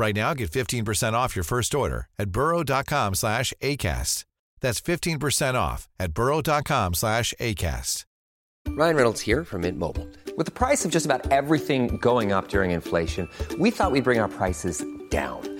Right now, get 15% off your first order at burrow.com slash ACAST. That's 15% off at burrow.com slash ACAST. Ryan Reynolds here from Mint Mobile. With the price of just about everything going up during inflation, we thought we'd bring our prices down.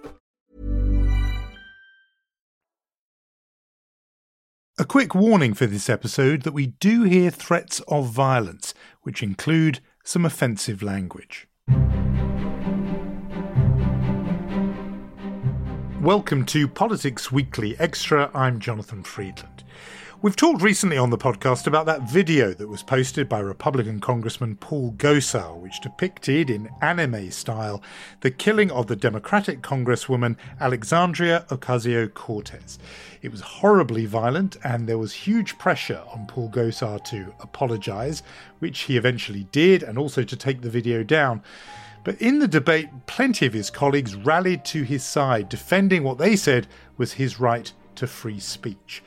A quick warning for this episode that we do hear threats of violence, which include some offensive language. Welcome to Politics Weekly Extra. I'm Jonathan Freedland. We've talked recently on the podcast about that video that was posted by Republican Congressman Paul Gosar, which depicted in anime style the killing of the Democratic Congresswoman Alexandria Ocasio Cortez. It was horribly violent, and there was huge pressure on Paul Gosar to apologise, which he eventually did, and also to take the video down. But in the debate, plenty of his colleagues rallied to his side, defending what they said was his right to free speech.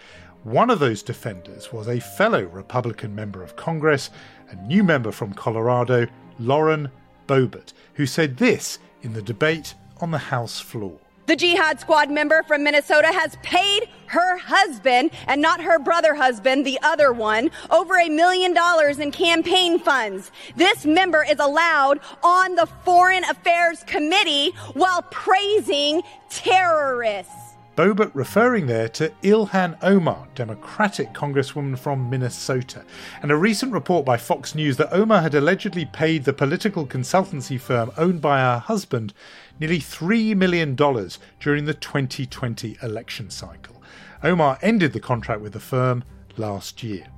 One of those defenders was a fellow Republican member of Congress, a new member from Colorado, Lauren Boebert, who said this in the debate on the House floor. The Jihad Squad member from Minnesota has paid her husband, and not her brother husband, the other one, over a million dollars in campaign funds. This member is allowed on the Foreign Affairs Committee while praising terrorists. Boebert referring there to Ilhan Omar, Democratic Congresswoman from Minnesota, and a recent report by Fox News that Omar had allegedly paid the political consultancy firm owned by her husband nearly $3 million during the 2020 election cycle. Omar ended the contract with the firm last year.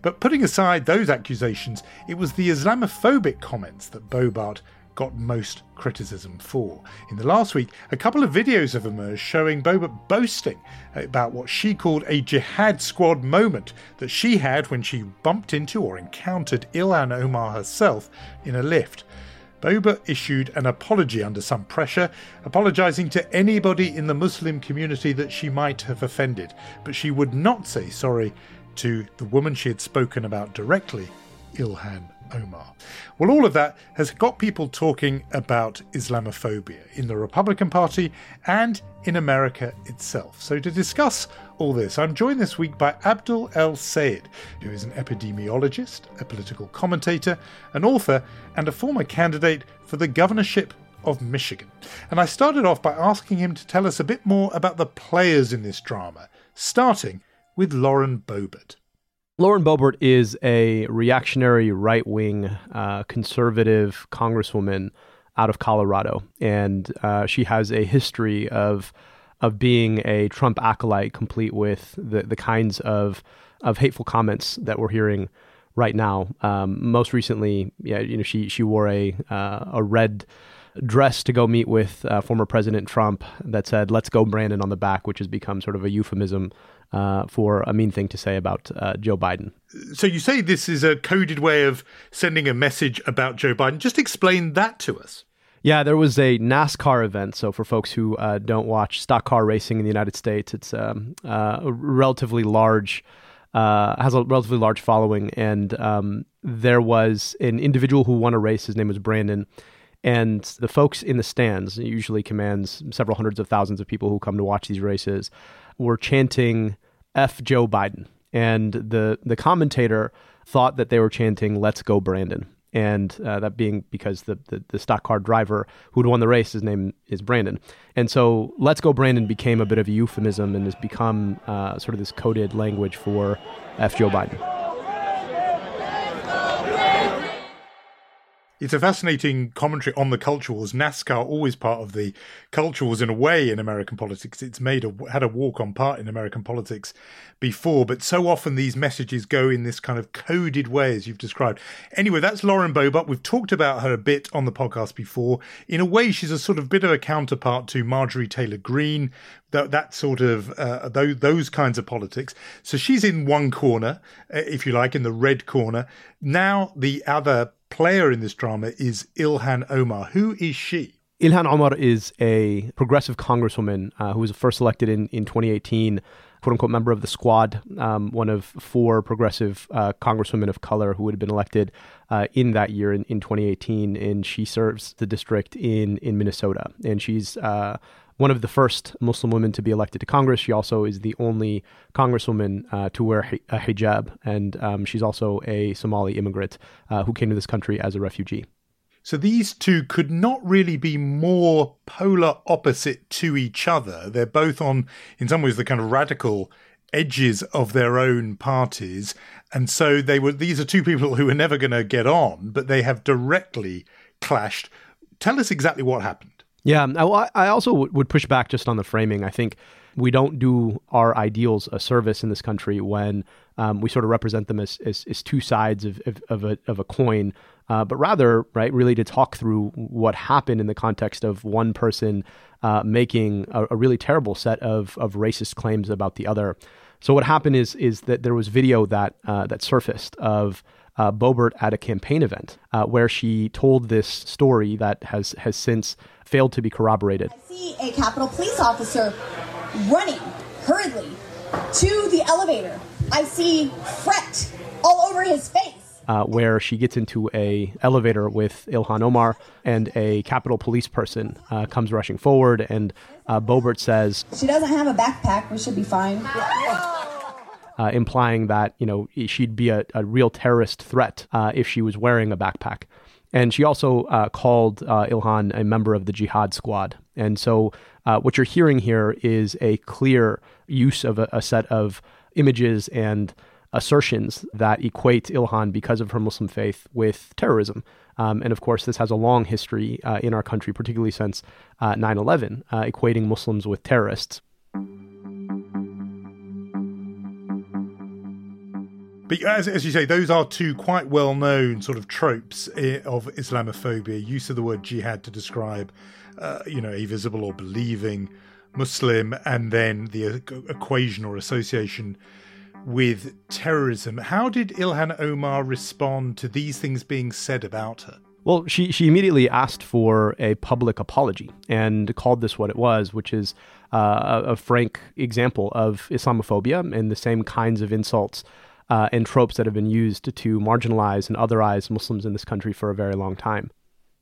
But putting aside those accusations, it was the Islamophobic comments that Boebert got most criticism for. In the last week, a couple of videos have emerged showing Boebert boasting about what she called a jihad squad moment that she had when she bumped into or encountered Ilhan Omar herself in a lift. Boebert issued an apology under some pressure, apologising to anybody in the Muslim community that she might have offended, but she would not say sorry to the woman she had spoken about directly, Ilhan Omar. Well, all of that has got people talking about Islamophobia in the Republican Party and in America itself. So, to discuss all this, I'm joined this week by Abdul El Sayed, who is an epidemiologist, a political commentator, an author, and a former candidate for the governorship of Michigan. And I started off by asking him to tell us a bit more about the players in this drama, starting with Lauren Boebert. Lauren Boebert is a reactionary, right wing, uh, conservative congresswoman out of Colorado. And uh, she has a history of of being a Trump acolyte, complete with the, the kinds of, of hateful comments that we're hearing right now. Um, most recently, yeah, you know, she she wore a uh, a red dress to go meet with uh, former President Trump that said "Let's go, Brandon" on the back, which has become sort of a euphemism uh, for a mean thing to say about uh, Joe Biden. So you say this is a coded way of sending a message about Joe Biden. Just explain that to us. Yeah, there was a NASCAR event. So for folks who uh, don't watch stock car racing in the United States, it's um, uh, a relatively large. Uh, has a relatively large following, and um, there was an individual who won a race. His name was Brandon, and the folks in the stands, usually commands several hundreds of thousands of people who come to watch these races, were chanting "F Joe Biden," and the the commentator thought that they were chanting "Let's go Brandon." and uh, that being because the, the, the stock car driver who'd won the race, his name is Brandon, and so "Let's Go Brandon" became a bit of a euphemism and has become uh, sort of this coded language for F Joe Biden. It's a fascinating commentary on the culture wars. NASCAR always part of the culture wars in a way in American politics. It's made a had a walk on part in American politics before, but so often these messages go in this kind of coded way as you've described. Anyway, that's Lauren Boebert. We've talked about her a bit on the podcast before. In a way, she's a sort of bit of a counterpart to Marjorie Taylor Greene, that, that sort of uh, those, those kinds of politics. So she's in one corner, uh, if you like, in the red corner. Now the other player in this drama is Ilhan Omar. Who is she? Ilhan Omar is a progressive congresswoman uh, who was first elected in, in 2018, quote unquote, member of the squad, um, one of four progressive uh, congresswomen of color who had been elected uh, in that year in, in 2018. And she serves the district in, in Minnesota. And she's uh, one of the first Muslim women to be elected to Congress. She also is the only congresswoman uh, to wear a hijab, and um, she's also a Somali immigrant uh, who came to this country as a refugee. So these two could not really be more polar opposite to each other. They're both on, in some ways, the kind of radical edges of their own parties. And so they were, these are two people who are never going to get on, but they have directly clashed. Tell us exactly what happened. Yeah, I, I also would push back just on the framing. I think we don't do our ideals a service in this country when um, we sort of represent them as, as, as two sides of, of, of, a, of a coin, uh, but rather, right, really to talk through what happened in the context of one person uh, making a, a, really terrible set of, of racist claims about the other. So what happened is is that there was video that uh, that surfaced of uh, Boebert at a campaign event uh, where she told this story that has has since failed to be corroborated. I see a Capitol police officer running hurriedly to the elevator. I see fret all over his face. Uh, where she gets into a elevator with Ilhan Omar and a Capitol police person uh, comes rushing forward and uh, Boebert says she doesn't have a backpack. We should be fine. Uh, implying that you know she'd be a, a real terrorist threat uh, if she was wearing a backpack. And she also uh, called uh, Ilhan a member of the jihad squad. And so uh, what you're hearing here is a clear use of a, a, set of images and assertions that equate Ilhan, because of her Muslim faith, with terrorism. Um, and of course, this has a long history uh, in our country, particularly since uh, 9 11, uh, equating Muslims with terrorists. But as, as you say, those are two quite well known sort of tropes eh, of Islamophobia use of the word jihad to describe, uh, you know, a visible or believing Muslim, and then the equation or association with terrorism. How did Ilhan Omar respond to these things being said about her? Well, she, she immediately asked for a public apology and called this what it was, which is uh, a, a frank example of Islamophobia and the same kinds of insults uh, and tropes that have been used to marginalize and otherize Muslims in this country for a very long time.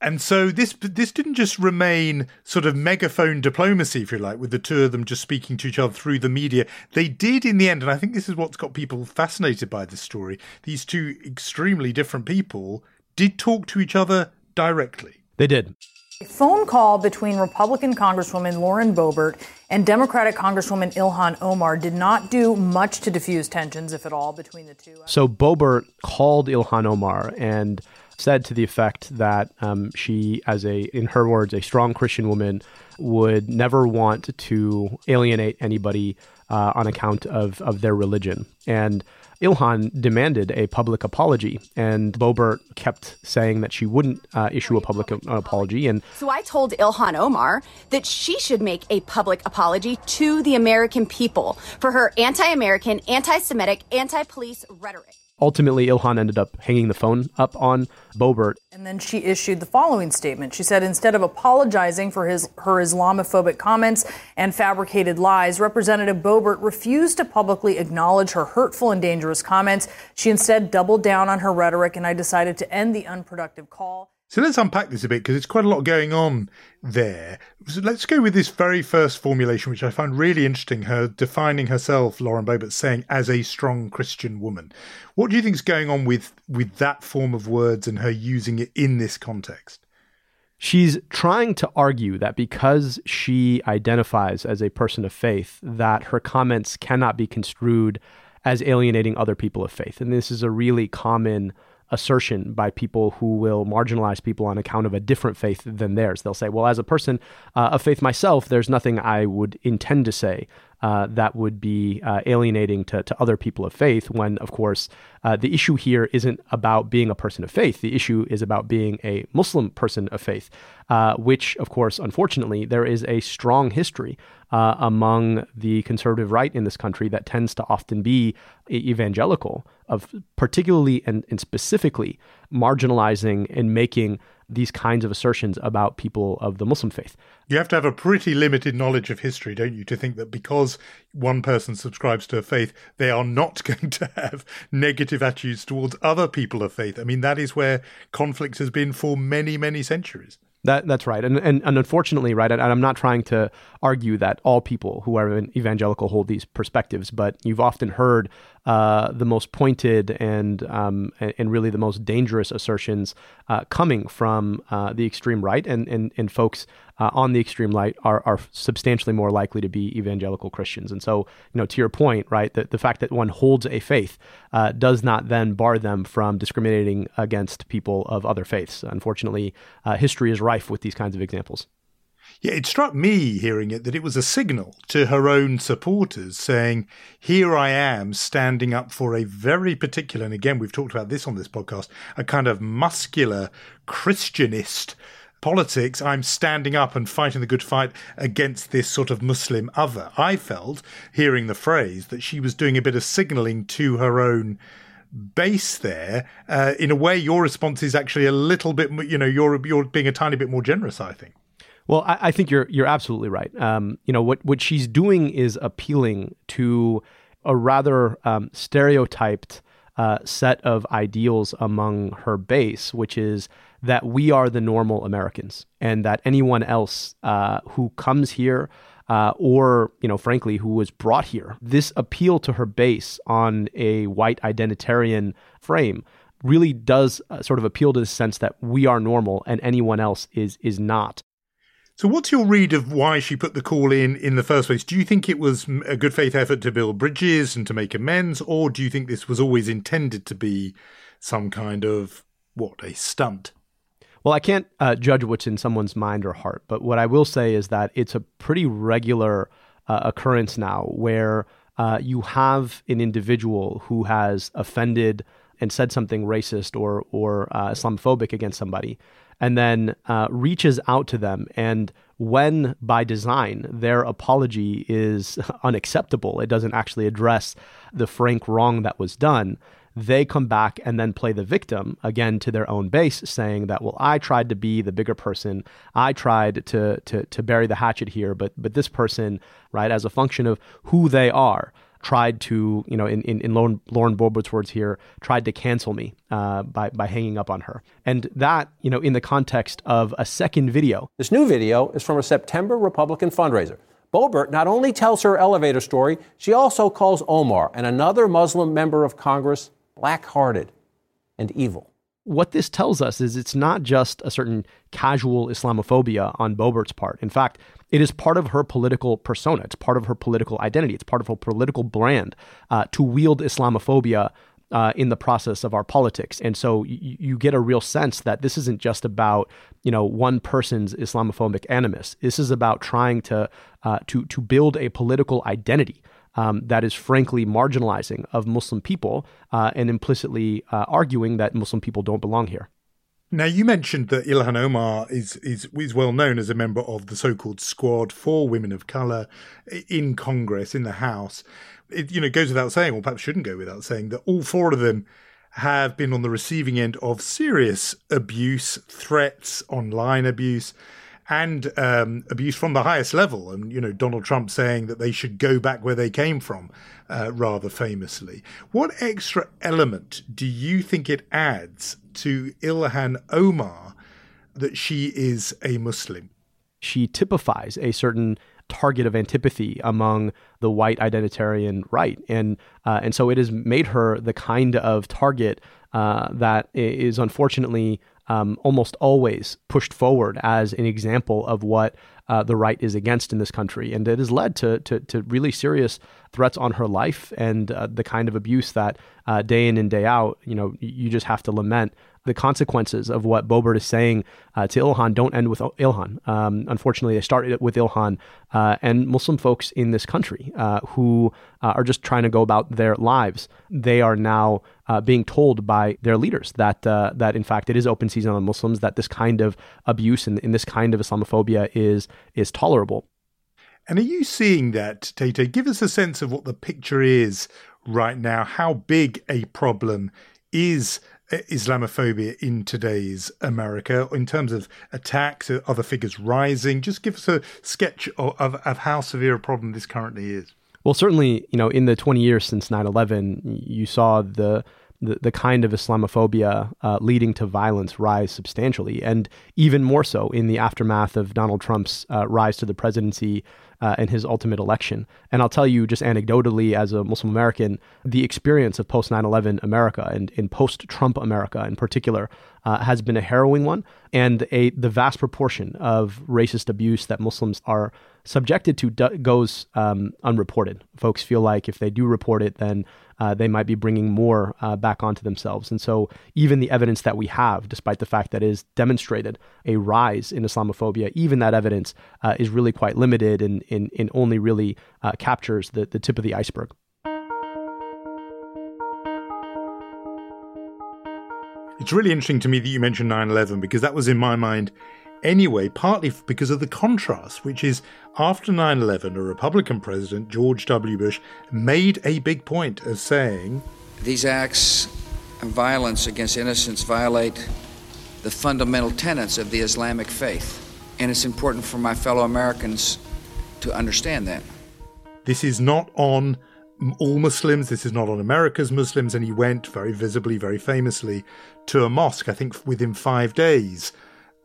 And so this this didn't just remain sort of megaphone diplomacy, if you like, with the two of them just speaking to each other through the media. They did in the end, and I think this is what's got people fascinated by this story. These two extremely different people did talk to each other directly. They did. A phone call between Republican Congresswoman Lauren Boebert and Democratic Congresswoman Ilhan Omar did not do much to diffuse tensions, if at all, between the two. So Boebert called Ilhan Omar and said to the effect that um, she, as a, in her words, a strong Christian woman, would never want to alienate anybody uh, on account of, of their religion. And Ilhan demanded a public apology, and Boebert kept saying that she wouldn't uh, issue a public apology. And so I told Ilhan Omar that she should make a public apology to the American people for her anti-American, anti-Semitic, anti-police rhetoric. Ultimately, Ilhan ended up hanging the phone up on Boebert. And then she issued the following statement. She said instead of apologizing for his, her Islamophobic comments and fabricated lies, Representative Boebert refused to publicly acknowledge her hurtful and dangerous comments. She instead doubled down on her rhetoric, and I decided to end the unproductive call. So let's unpack this a bit because it's quite a lot going on there. So let's go with this very first formulation, which I find really interesting. Her defining herself, Lauren Boebert, saying as a strong Christian woman. What do you think is going on with with that form of words and her using it in this context? She's trying to argue that because she identifies as a person of faith, that her comments cannot be construed as alienating other people of faith. And this is a really common assertion by people who will marginalize people on account of a different faith than theirs. They'll say, well, as a person uh, of faith myself, there's nothing I would intend to say uh, that would be uh, alienating to, to other people of faith, when, of course, uh, the issue here isn't about being a person of faith. The issue is about being a Muslim person of faith, uh, which, of course, unfortunately, there is a strong history uh, among the conservative right in this country that tends to often be evangelical, of particularly and, and specifically marginalizing and making these kinds of assertions about people of the Muslim faith. You have to have a pretty limited knowledge of history, don't you, to think that because one person subscribes to a faith, they are not going to have negative attitudes towards other people of faith. I mean, that is where conflict has been for many, many centuries. That that's right, and and, and unfortunately, right. And I'm not trying to argue that all people who are evangelical hold these perspectives, but you've often heard uh, the most pointed and um, and really the most dangerous assertions uh, coming from uh, the extreme right, and and and folks uh, on the extreme right are, are substantially more likely to be evangelical Christians. And so, you know, to your point, right, the, the fact that one holds a faith uh, does not then bar them from discriminating against people of other faiths. Unfortunately, uh, history is rife with these kinds of examples. Yeah, it struck me hearing it that it was a signal to her own supporters saying, Here I am standing up for a very particular, and again, we've talked about this on this podcast, a kind of muscular Christianist politics, I'm standing up and fighting the good fight against this sort of Muslim other. I felt, hearing the phrase, that she was doing a bit of signalling to her own base there. Uh, in a way, your response is actually a little bit, you know, you're you're being a tiny bit more generous. I think. Well, I, I think you're you're absolutely right. Um, you know what what she's doing is appealing to a rather um, stereotyped uh, set of ideals among her base, which is that we are the normal Americans and that anyone else uh, who comes here uh, or, you know, frankly, who was brought here, this appeal to her base on a white identitarian frame really does uh, sort of appeal to the sense that we are normal and anyone else is is not. So, what's your read of why she put the call in in the first place? Do you think it was a good faith effort to build bridges and to make amends, or do you think this was always intended to be some kind of what a stunt? Well, I can't uh, judge what's in someone's mind or heart, but what I will say is that it's a pretty regular uh, occurrence now where uh, you have an individual who has offended and said something racist or or uh, Islamophobic against somebody, and then uh, reaches out to them. And when by design their apology is unacceptable, it doesn't actually address the frank wrong that was done they come back and then play the victim again to their own base, saying that, well, I tried to be the bigger person. I tried to to to bury the hatchet here, but but this person, right, as a function of who they are, tried to, you know, in, in, in Lauren, Lauren Boebert's words here, tried to cancel me uh, by, by hanging up on her. And that, you know, in the context of a second video. This new video is from a September Republican fundraiser. Boebert not only tells her elevator story, she also calls Omar and another Muslim member of Congress black hearted, and evil. What this tells us is it's not just a certain casual Islamophobia on Boebert's part. In fact, it is part of her political persona. It's part of her political identity. It's part of her political brand uh, to wield Islamophobia uh, in the process of our politics. And so y- you get a real sense that this isn't just about you know one person's Islamophobic animus. This is about trying to uh, to to build a political identity um, that is frankly marginalizing of Muslim people uh, and implicitly uh, arguing that Muslim people don't belong here. Now, you mentioned that Ilhan Omar is, is, is well known as a member of the so called Squad four Women of Colour in Congress, in the House. It you know goes without saying, or perhaps shouldn't go without saying, that all four of them have been on the receiving end of serious abuse, threats, online abuse and um, abuse from the highest level. And, you know, Donald Trump saying that they should go back where they came from, uh, rather famously. What extra element do you think it adds to Ilhan Omar that she is a Muslim? She typifies a certain target of antipathy among the white identitarian right, and uh, and so it has made her the kind of target uh, that is unfortunately um, almost always pushed forward as an example of what uh, the right is against in this country. And it has led to, to, to really serious threats on her life and uh, the kind of abuse that uh, day in and day out, you know, you just have to lament the consequences of what Boebert is saying uh, to Ilhan don't end with Ilhan. Um, unfortunately, they started with Ilhan uh, and Muslim folks in this country uh, who uh, are just trying to go about their lives. They are now uh, being told by their leaders that uh, that in fact it is open season on Muslims, that this kind of abuse and, and this kind of Islamophobia is is tolerable. And are you seeing that, Tate? Give us a sense of what the picture is right now. How big a problem is Islamophobia in today's America in terms of attacks, other figures rising? Just give us a sketch of, of, of how severe a problem this currently is. Well, certainly, you know, in the 20 years since 9 11, you saw the the, kind of Islamophobia uh, leading to violence rise substantially, and even more so in the aftermath of Donald Trump's uh, rise to the presidency uh, and his ultimate election. And I'll tell you, just anecdotally, as a Muslim American, the experience of post 9 11 America and in post Trump America in particular uh, has been a harrowing one. And a, the vast proportion of racist abuse that Muslims are subjected to goes um, unreported. Folks feel like if they do report it, then uh, they might be bringing more uh, back onto themselves. And so, even the evidence that we have, despite the fact that it is demonstrated a rise in Islamophobia, even that evidence uh, is really quite limited and, and, and only really uh, captures the, the tip of the iceberg. It's really interesting to me that you mentioned 9 11 because that was in my mind anyway, partly because of the contrast, which is after 9 11, a Republican president, George W. Bush, made a big point of saying These acts of violence against innocents violate the fundamental tenets of the Islamic faith. And it's important for my fellow Americans to understand that. This is not on all Muslims, this is not on America's Muslims. And he went very visibly, very famously to a mosque, I think within five days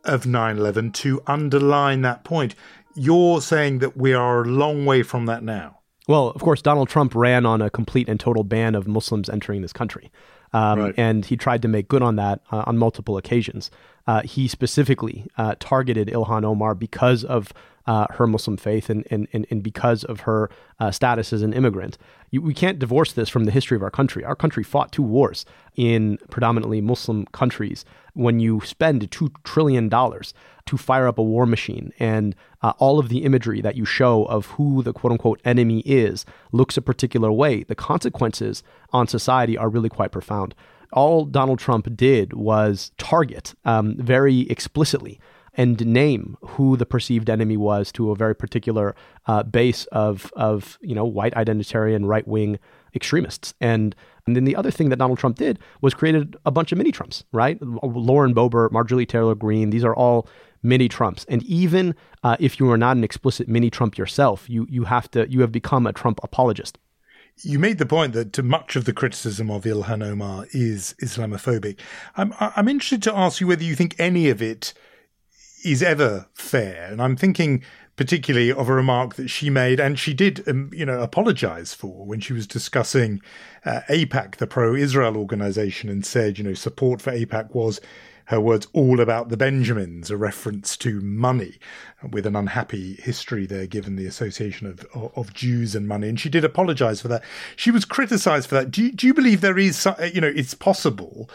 of 9 11 to underline that point. You're saying that we are a long way from that now. Well, of course, Donald Trump ran on a complete and total ban of Muslims entering this country. Um, right. And he tried to make good on that uh, on multiple occasions. Uh, he specifically uh, targeted Ilhan Omar because of uh, her Muslim faith and, and, and, because of her uh, status as an immigrant. You, we can't divorce this from the history of our country. Our country fought two wars in predominantly Muslim countries. When you spend $2 trillion to fire up a war machine and uh, all of the imagery that you show of who the quote unquote enemy is looks a particular way, the consequences on society are really quite profound. All Donald Trump did was target um, very explicitly and name who the perceived enemy was to a very particular uh, base of of you know white identitarian right wing extremists. And and then the other thing that Donald Trump did was created a bunch of mini Trumps, right? Lauren Boebert, Marjorie Taylor Greene, these are all mini Trumps. And even uh, if you are not an explicit mini Trump yourself, you you have to you have become a Trump apologist. You made the point that much of the criticism of Ilhan Omar is Islamophobic. I'm I'm interested to ask you whether you think any of it is ever fair. And I'm thinking particularly of a remark that she made, and she did, um, you know, apologize for when she was discussing uh, AIPAC, the pro-Israel organization, and said, you know, support for AIPAC was her words all about the Benjamins, a reference to money, with an unhappy history there, given the association of, of, Jews and money. And she did apologize for that. She was criticized for that. Do you, do you believe there is, you know, it's possible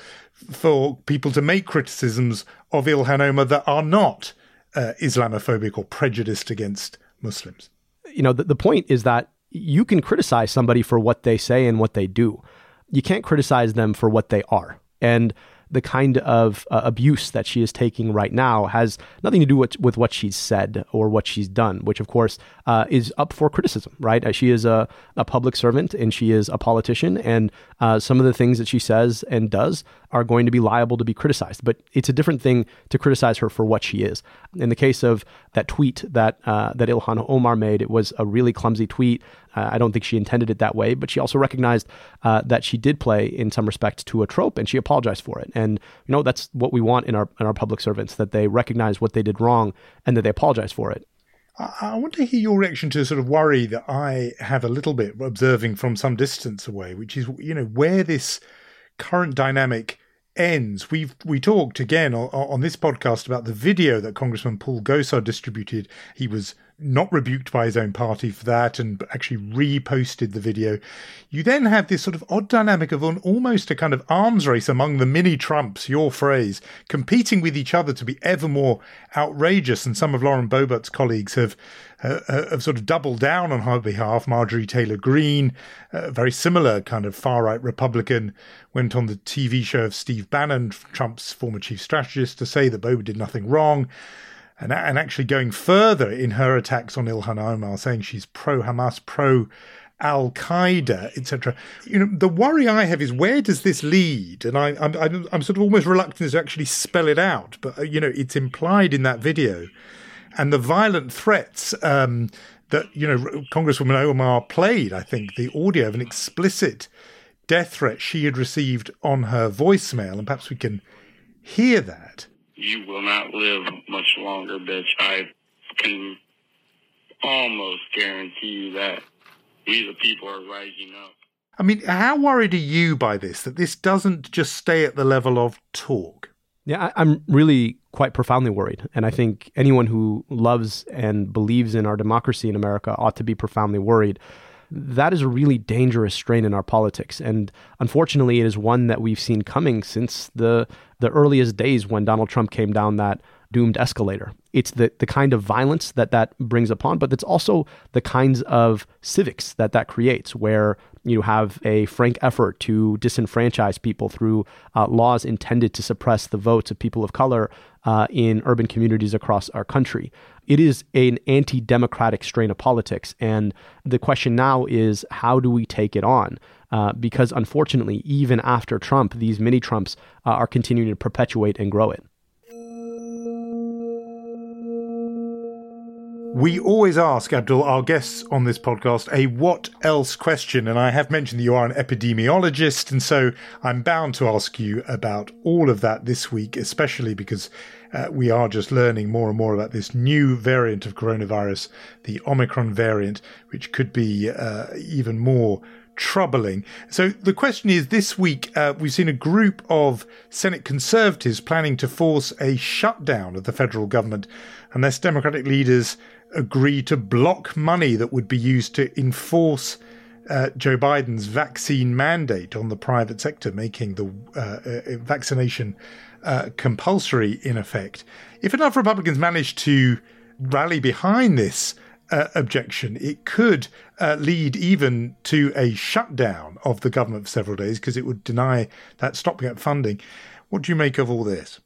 for people to make criticisms of Ilhan Omar that are not uh, Islamophobic or prejudiced against Muslims. You know, the, the point is that you can criticize somebody for what they say and what they do. You can't criticize them for what they are. And the kind of uh, abuse that she is taking right now has nothing to do with, with what she's said or what she's done, which of course uh, is up for criticism, right? Uh, she is a, a public servant and she is a politician, and uh, some of the things that she says and does are going to be liable to be criticized. But it's a different thing to criticize her for what she is. In the case of that tweet that uh, that Ilhan Omar made, it was a really clumsy tweet. Uh, I don't think she intended it that way, but she also recognized uh, that she did play, in some respects, to a trope, and she apologized for it. And you know that's what we want in our in our public servants that they recognize what they did wrong and that they apologize for it. I want to hear your reaction to sort of worry that I have a little bit observing from some distance away, which is you know where this current dynamic ends. We've we talked again on, on, this podcast about the video that Congressman Paul Gosar distributed. He was not rebuked by his own party for that and actually reposted the video. You then have this sort of odd dynamic of an almost a kind of arms race among the mini Trumps, your phrase, competing with each other to be ever more outrageous. And some of Lauren Boebert's colleagues have uh, uh have sort of doubled down on her behalf. Marjorie Taylor Greene, a very similar kind of far right Republican, went on the TV show of Steve Bannon, Trump's former chief strategist, to say that Boebert did nothing wrong and, and actually going further in her attacks on Ilhan Omar, saying she's pro Hamas, pro Al Qaeda, etc. You know, the worry I have is where does this lead? And I, I'm, I'm, I'm sort of almost reluctant to actually spell it out, but uh, you know, it's implied in that video, and the violent threats um, that you know Congresswoman Omar played. I think the audio of an explicit death threat she had received on her voicemail, and perhaps we can hear that you will not live much longer, bitch. I can almost guarantee you that we, the people, are rising up. I mean, how worried are you by this, that this doesn't just stay at the level of talk? Yeah, I'm really quite profoundly worried. And I think anyone who loves and believes in our democracy in America ought to be profoundly worried that is a really dangerous strain in our politics. And unfortunately, it is one that we've seen coming since the, the earliest days when Donald Trump came down that doomed escalator. It's the, the kind of violence that that brings upon, but it's also the kinds of civics that that creates, where you have a frank effort to disenfranchise people through uh, laws intended to suppress the votes of people of color uh, in urban communities across our country. It is an anti democratic strain of politics. And the question now is how do we take it on? Uh, because unfortunately, even after Trump, these mini Trumps uh, are continuing to perpetuate and grow it. We always ask, Abdul, our guests on this podcast, a what else question. And I have mentioned that you are an epidemiologist. And so I'm bound to ask you about all of that this week, especially because uh, we are just learning more and more about this new variant of coronavirus, the Omicron variant, which could be uh, even more troubling. So the question is this week, uh, we've seen a group of Senate conservatives planning to force a shutdown of the federal government unless Democratic leaders agree to block money that would be used to enforce uh, Joe Biden's vaccine mandate on the private sector, making the uh, uh, vaccination uh, compulsory in effect. If enough Republicans manage to rally behind this uh, objection, it could uh, lead even to a shutdown of the government for several days because it would deny that stopgap funding. What do you make of all this?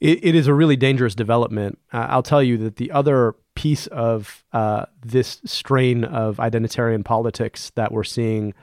it, it is a really dangerous development. I'll tell you that the other piece of uh, this strain of identitarian politics that we're seeing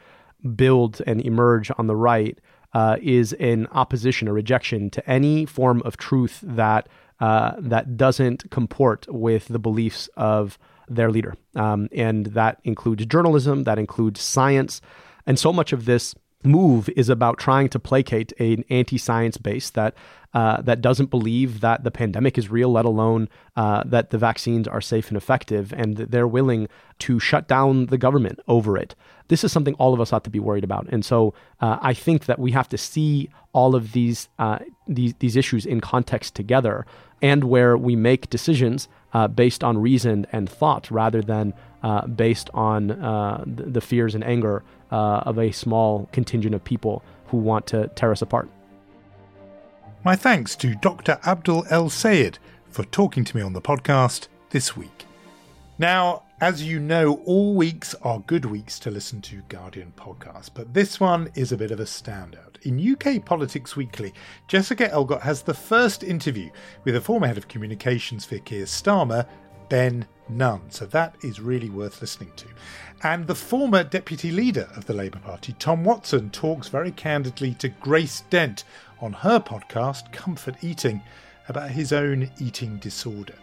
build and emerge on the right uh, is an opposition, a rejection to any form of truth that uh, that doesn't comport with the beliefs of their leader, um, and that includes journalism, that includes science, and so much of this move is about trying to placate an anti-science base that uh, that doesn't believe that the pandemic is real, let alone uh, that the vaccines are safe and effective, and they're willing to shut down the government over it. This is something all of us ought to be worried about, and so uh, I think that we have to see all of these uh, these these issues in context together, and where we make decisions uh, based on reason and thought rather than uh, based on the fears and anger Uh, of a small contingent of people who want to tear us apart. My thanks to Dr. Abdul El Sayed for talking to me on the podcast this week. Now, as you know, all weeks are good weeks to listen to Guardian podcasts, but this one is a bit of a standout. In UK Politics Weekly, Jessica Elgott has the first interview with the former head of communications for Keir Starmer, Ben Nunn. So that is really worth listening to. And the former deputy leader of the Labour Party, Tom Watson, talks very candidly to Grace Dent on her podcast, Comfort Eating, about his own eating disorder.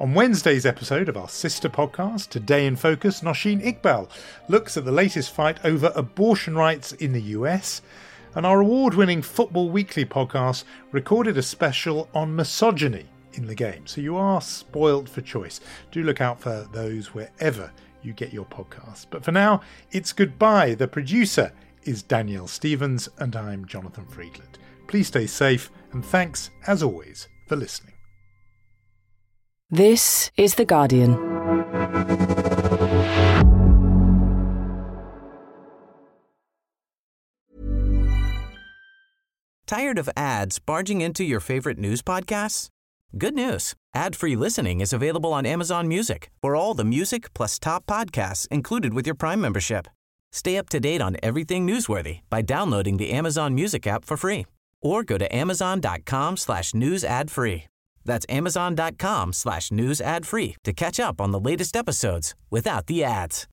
On Wednesday's episode of our sister podcast, Today in Focus, Nosheen Iqbal looks at the latest fight over abortion rights in the US. And our award winning Football Weekly podcast recorded a special on misogyny in the game. So you are spoilt for choice. Do look out for those wherever you get your podcasts. But for now, it's goodbye. The producer is Danielle Stevens, and I'm Jonathan Freedland. Please stay safe, and thanks, as always, for listening. This is The Guardian. Tired of ads barging into your favorite news podcasts? Good news. Ad-free listening is available on Amazon Music for all the music plus top podcasts included with your Prime membership. Stay up to date on everything newsworthy by downloading the Amazon Music app for free or go to amazon.com slash news ad free. That's amazon.com slash news ad free to catch up on the latest episodes without the ads.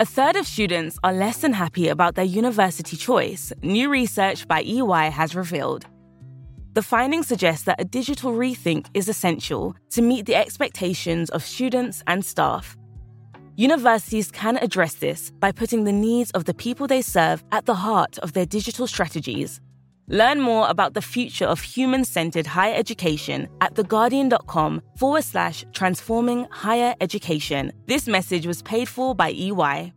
A third of students are less than happy about their university choice, new research by EY has revealed. The findings suggest that a digital rethink is essential to meet the expectations of students and staff. Universities can address this by putting the needs of the people they serve at the heart of their digital strategies. Learn more about the future of human centered higher education at theguardian.com forward slash transforming higher education. This message was paid for by EY.